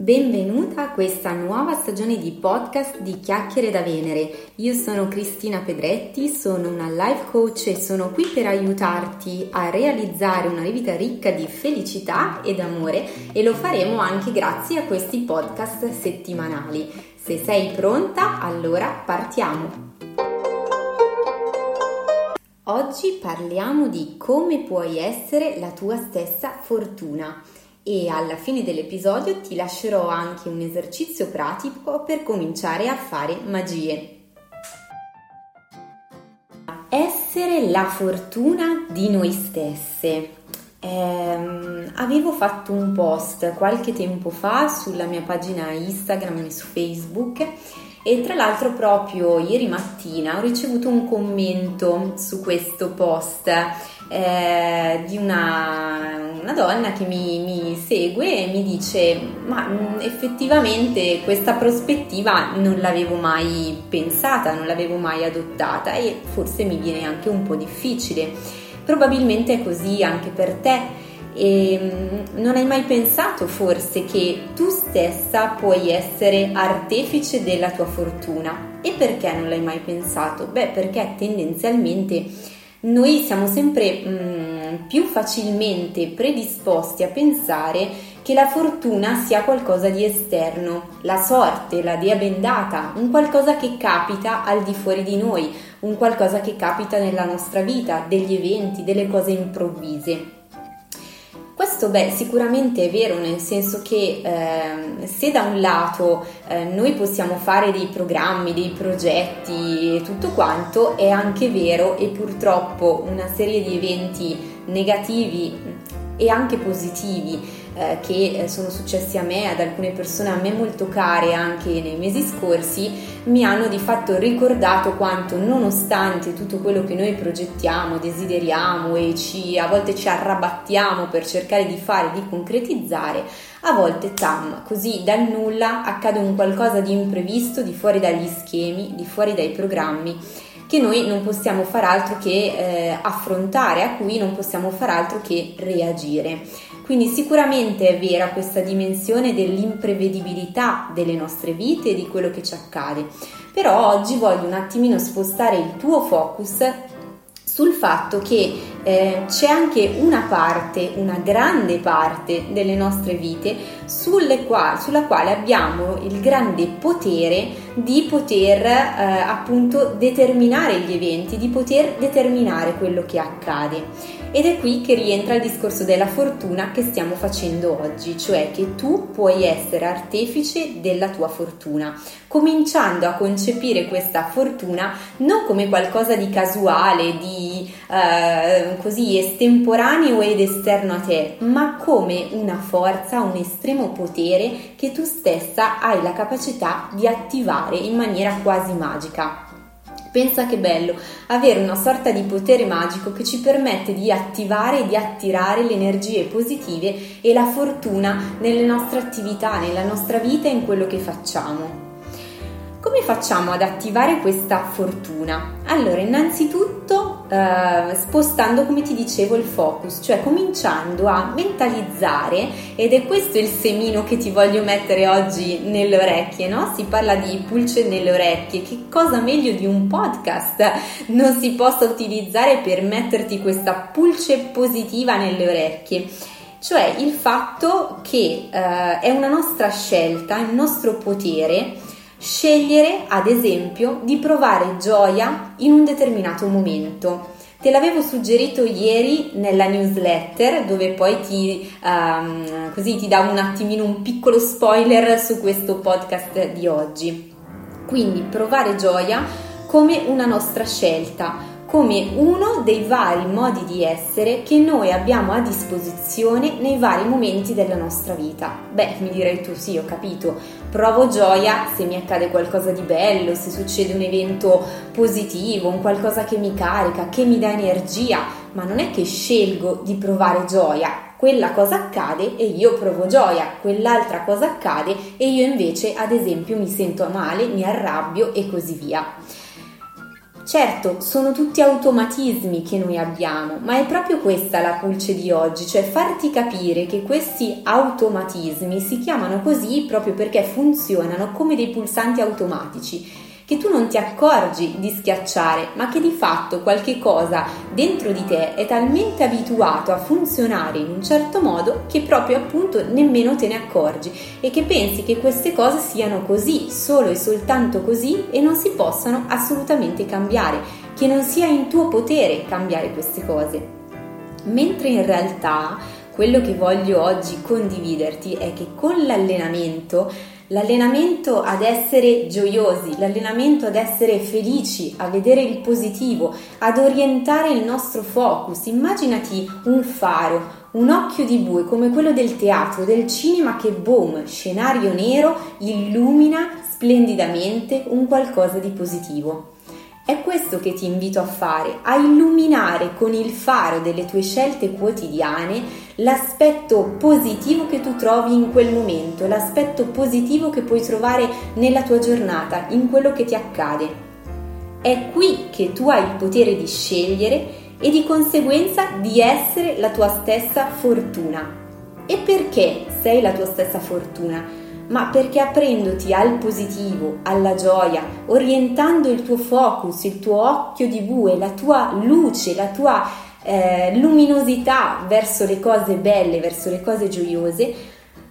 Benvenuta a questa nuova stagione di podcast di Chiacchiere da Venere. Io sono Cristina Pedretti, sono una life coach e sono qui per aiutarti a realizzare una vita ricca di felicità ed amore e lo faremo anche grazie a questi podcast settimanali. Se sei pronta, allora partiamo. Oggi parliamo di come puoi essere la tua stessa fortuna e alla fine dell'episodio ti lascerò anche un esercizio pratico per cominciare a fare magie. Essere la fortuna di noi stesse. Eh, avevo fatto un post qualche tempo fa sulla mia pagina Instagram e su Facebook e tra l'altro proprio ieri mattina ho ricevuto un commento su questo post eh, di una, una, donna che mi, mi, segue e mi dice ma mh, mm, effettivamente questa prospettiva non l'avevo mai pensata, non l'avevo mai adottata e forse mi viene anche un po' difficile. Probabilmente è così anche per te e mm, non hai mai pensato forse che tu stessa puoi essere artefice della tua fortuna? E perché non l'hai mai pensato? Beh, perché tendenzialmente noi siamo sempre mh, mm, più facilmente predisposti a pensare che la fortuna sia qualcosa di esterno, la sorte, la dea bendata, un qualcosa che capita al di fuori di noi, un qualcosa che capita nella nostra vita, degli eventi, delle cose improvvise. Questo beh, sicuramente è vero, nel senso che eh, se da un lato eh, noi possiamo fare dei programmi, dei progetti e tutto quanto, è anche vero e purtroppo una serie di eventi negativi e anche positivi eh, che eh, sono successi a me, ad alcune persone a me molto care anche nei mesi scorsi, mi hanno di fatto ricordato quanto nonostante tutto quello che noi progettiamo, desideriamo e ci, a volte ci arrabattiamo per cercare di fare, di concretizzare, a volte tam, così dal nulla accade un qualcosa di imprevisto, di fuori dagli schemi, di fuori dai programmi che noi non possiamo far altro che eh, affrontare, a cui non possiamo far altro che reagire. Quindi sicuramente è vera questa dimensione dell'imprevedibilità delle nostre vite e di quello che ci accade. Però oggi voglio un attimino spostare il tuo focus sul fatto che eh, c'è anche una parte, una grande parte delle nostre vite qua- sulla quale abbiamo il grande potere di poter eh, appunto determinare gli eventi, di poter determinare quello che accade. Ed è qui che rientra il discorso della fortuna che stiamo facendo oggi, cioè che tu puoi essere artefice della tua fortuna, cominciando a concepire questa fortuna non come qualcosa di casuale, di eh, così estemporaneo ed esterno a te, ma come una forza, un estremo potere che tu stessa hai la capacità di attivare in maniera quasi magica. Pensa che bello avere una sorta di potere magico che ci permette di attivare e di attirare le energie positive e la fortuna nelle nostre attività, nella nostra vita e in quello che facciamo. Come facciamo ad attivare questa fortuna? Allora, innanzitutto eh, spostando, come ti dicevo, il focus, cioè cominciando a mentalizzare, ed è questo il semino che ti voglio mettere oggi nelle orecchie, no? Si parla di pulce nelle orecchie, che cosa meglio di un podcast non si possa utilizzare per metterti questa pulce positiva nelle orecchie? Cioè il fatto che eh, è una nostra scelta, il nostro potere scegliere ad esempio di provare gioia in un determinato momento. Te l'avevo suggerito ieri nella newsletter dove poi ti, um, così ti davo un attimino un piccolo spoiler su questo podcast di oggi. Quindi provare gioia come una nostra scelta, come uno dei vari modi di essere che noi abbiamo a disposizione nei vari momenti della nostra vita. Beh, mi direi tu sì, ho capito, provo gioia se mi accade qualcosa di bello, se succede un evento positivo, un qualcosa che mi carica, che mi dà energia, ma non è che scelgo di provare gioia, quella cosa accade e io provo gioia, quell'altra cosa accade e io invece ad esempio mi sento male, mi arrabbio e così via. Certo, sono tutti automatismi che noi abbiamo, ma è proprio questa la pulce di oggi, cioè farti capire che questi automatismi si chiamano così proprio perché funzionano come dei pulsanti automatici che tu non ti accorgi di schiacciare, ma che di fatto qualche cosa dentro di te è talmente abituato a funzionare in un certo modo che proprio appunto nemmeno te ne accorgi e che pensi che queste cose siano così, solo e soltanto così e non si possano assolutamente cambiare, che non sia in tuo potere cambiare queste cose. Mentre in realtà quello che voglio oggi condividerti è che con l'allenamento l'allenamento ad essere gioiosi, l'allenamento ad essere felici, a vedere il positivo, ad orientare il nostro focus. Immaginati un faro, un occhio di bue come quello del teatro, del cinema che boom, scenario nero, illumina splendidamente un qualcosa di positivo. È questo che ti invito a fare, a illuminare con il faro delle tue scelte quotidiane l'aspetto positivo che tu trovi in quel momento, l'aspetto positivo che puoi trovare nella tua giornata, in quello che ti accade. È qui che tu hai il potere di scegliere e di conseguenza di essere la tua stessa fortuna. E perché sei la tua stessa fortuna? Ma perché aprendoti al positivo, alla gioia, orientando il tuo focus, il tuo occhio di bue, la tua luce, la tua eh, luminosità verso le cose belle, verso le cose gioiose,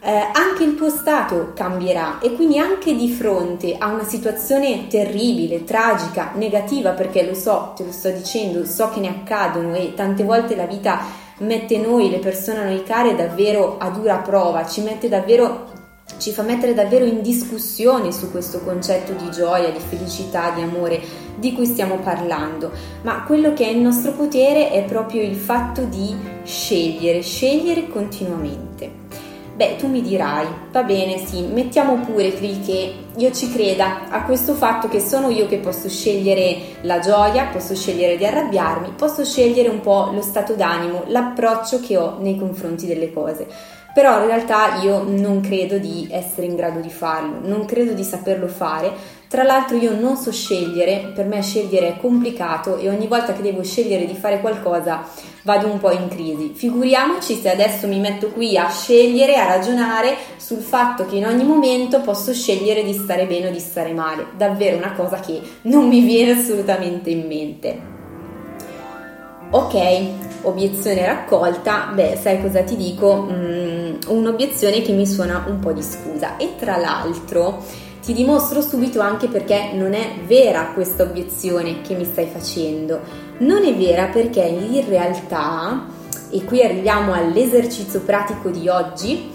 eh, anche il tuo stato cambierà. E quindi anche di fronte a una situazione terribile, tragica, negativa, perché lo so, te lo sto dicendo, so che ne accadono e tante volte la vita mette noi, le persone a noi care, davvero a dura prova, ci mette davvero ci fa mettere davvero in discussione su questo concetto di gioia, di felicità, di amore di cui stiamo parlando, ma quello che è in nostro potere è proprio il fatto di scegliere, scegliere continuamente. Beh, tu mi dirai, va bene, sì, mettiamo pure qui che io ci creda. A questo fatto che sono io che posso scegliere la gioia, posso scegliere di arrabbiarmi, posso scegliere un po' lo stato d'animo, l'approccio che ho nei confronti delle cose. Però in realtà io non credo di essere in grado di farlo, non credo di saperlo fare. Tra l'altro io non so scegliere, per me scegliere è complicato e ogni volta che devo scegliere di fare qualcosa vado un po' in crisi. Figuriamoci se adesso mi metto qui a scegliere, a ragionare sul fatto che in ogni momento posso scegliere di stare bene o di stare male. Davvero una cosa che non mi viene assolutamente in mente. Ok, obiezione raccolta, beh, sai cosa ti dico? Mm, un'obiezione che mi suona un po' di scusa e tra l'altro ti dimostro subito anche perché non è vera questa obiezione che mi stai facendo. Non è vera perché in realtà, e qui arriviamo all'esercizio pratico di oggi,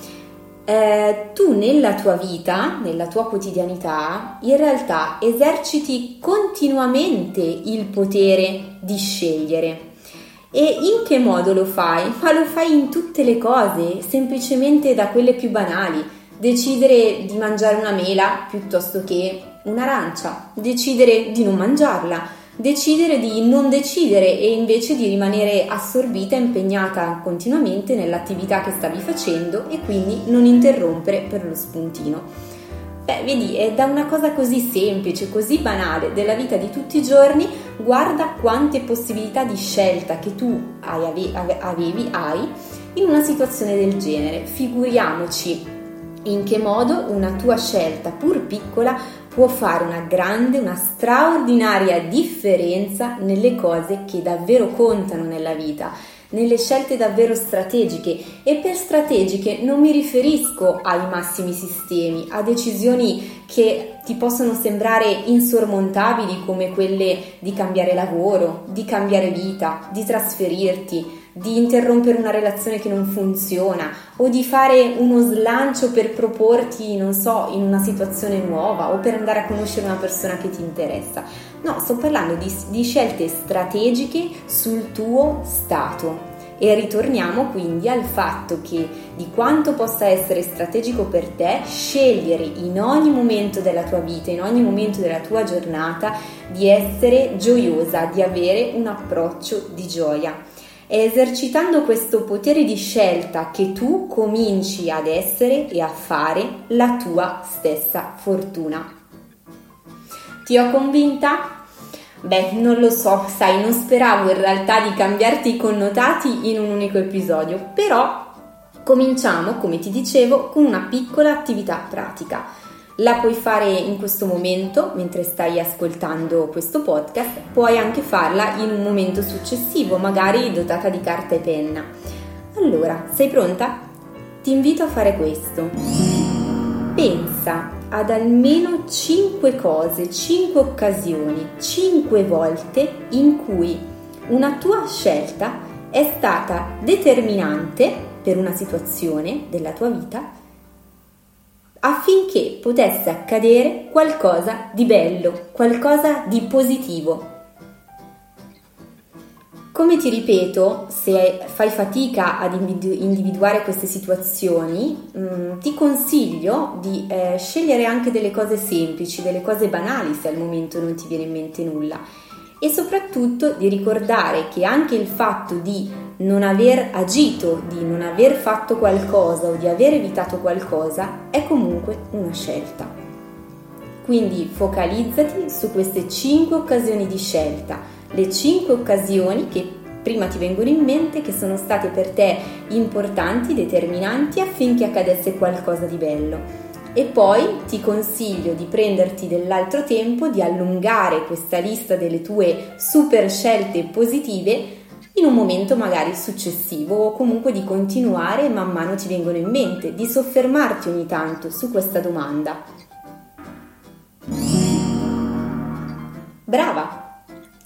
eh, tu nella tua vita, nella tua quotidianità, in realtà eserciti continuamente il potere di scegliere e in che modo lo fai? Ma lo fai in tutte le cose, semplicemente da quelle più banali. Decidere di mangiare una mela piuttosto che un'arancia, decidere di non mangiarla, decidere di non decidere e invece di rimanere assorbita e impegnata continuamente nell'attività che stavi facendo e quindi non interrompere per lo spuntino. Beh, vedi, è da una cosa così semplice, così banale della vita di tutti i giorni guarda quante possibilità di scelta che tu hai, avevi, hai in una situazione del genere. Figuriamoci in che modo una tua scelta, pur piccola, può fare una grande, una straordinaria differenza nelle cose che davvero contano nella vita nelle scelte davvero strategiche. E per strategiche non mi riferisco ai massimi sistemi, a decisioni che ti possono sembrare insormontabili come quelle di cambiare lavoro, di cambiare vita, di trasferirti, di interrompere una relazione che non funziona o di fare uno slancio per proporti, non so, in una situazione nuova o per andare a conoscere una persona che ti interessa. No, sto parlando di, di scelte strategiche sul tuo stato. E ritorniamo quindi al fatto che di quanto possa essere strategico per te scegliere in ogni momento della tua vita, in ogni momento della tua giornata, di essere gioiosa, di avere un approccio di gioia. È esercitando questo potere di scelta che tu cominci ad essere e a fare la tua stessa fortuna. Ti ho convinta? Beh, non lo so, sai, non speravo in realtà di cambiarti i connotati in un unico episodio, però cominciamo, come ti dicevo, con una piccola attività pratica. La puoi fare in questo momento, mentre stai ascoltando questo podcast, puoi anche farla in un momento successivo, magari dotata di carta e penna. Allora, sei pronta? Ti invito a fare questo. Pensa ad almeno 5 cose, 5 occasioni, 5 volte in cui una tua scelta è stata determinante per una situazione della tua vita affinché potesse accadere qualcosa di bello, qualcosa di positivo. Come ti ripeto, se fai fatica ad individuare queste situazioni, mm, ti consiglio di eh, scegliere anche delle cose semplici, delle cose banali se al momento non ti viene in mente nulla e soprattutto di ricordare che anche il fatto di non aver agito, di non aver fatto qualcosa o di aver evitato qualcosa è comunque una scelta. Quindi focalizzati su queste 5 occasioni di scelta, le 5 occasioni che prima ti vengono in mente che sono state per te importanti, determinanti affinché accadesse qualcosa di bello e poi ti consiglio di prenderti dell'altro tempo, di allungare questa lista delle tue super scelte positive in un momento magari successivo o comunque di continuare man mano ti vengono in mente, di soffermarti ogni tanto su questa domanda. Brava!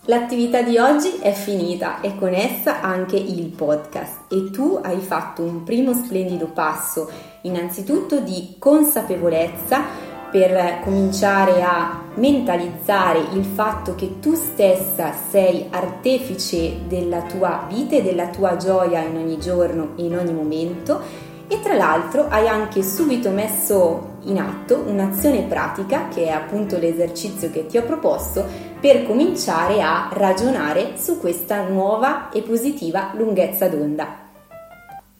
L'attività di oggi è finita e con essa anche il podcast e tu hai fatto un primo splendido passo, innanzitutto di consapevolezza per cominciare a mentalizzare il fatto che tu stessa sei artefice della tua vita e della tua gioia in ogni giorno e in ogni momento e tra l'altro hai anche subito messo in atto un'azione pratica che è appunto l'esercizio che ti ho proposto per cominciare a ragionare su questa nuova e positiva lunghezza d'onda.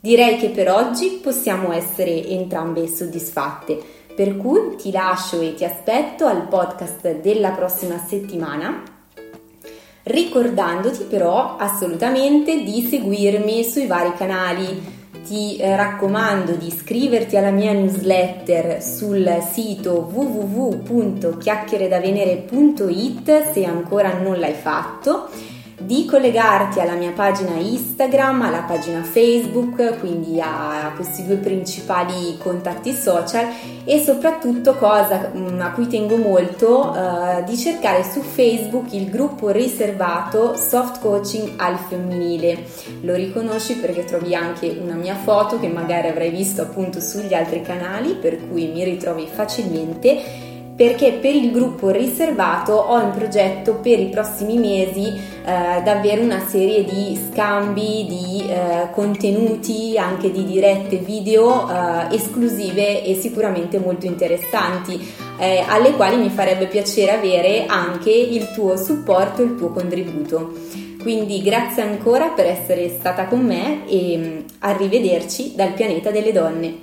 Direi che per oggi possiamo essere entrambe soddisfatte, per cui ti lascio e ti aspetto al podcast della prossima settimana ricordandoti però assolutamente di seguirmi sui vari canali. Ti eh, raccomando di iscriverti alla mia newsletter sul sito www.chiacchieredavenere.it se ancora non l'hai fatto di collegarti alla mia pagina Instagram, alla pagina Facebook, quindi a questi due principali contatti social e soprattutto cosa mm, a cui tengo molto eh, di cercare su Facebook il gruppo riservato Soft Coaching al femminile. Lo riconosci perché trovi anche una mia foto che magari avrai visto appunto sugli altri canali, per cui mi ritrovi facilmente perché per il gruppo riservato ho in progetto per i prossimi mesi eh, davvero una serie di scambi di eh, contenuti, anche di dirette video eh, esclusive e sicuramente molto interessanti, eh, alle quali mi farebbe piacere avere anche il tuo supporto, il tuo contributo. Quindi grazie ancora per essere stata con me e mm, arrivederci dal pianeta delle donne.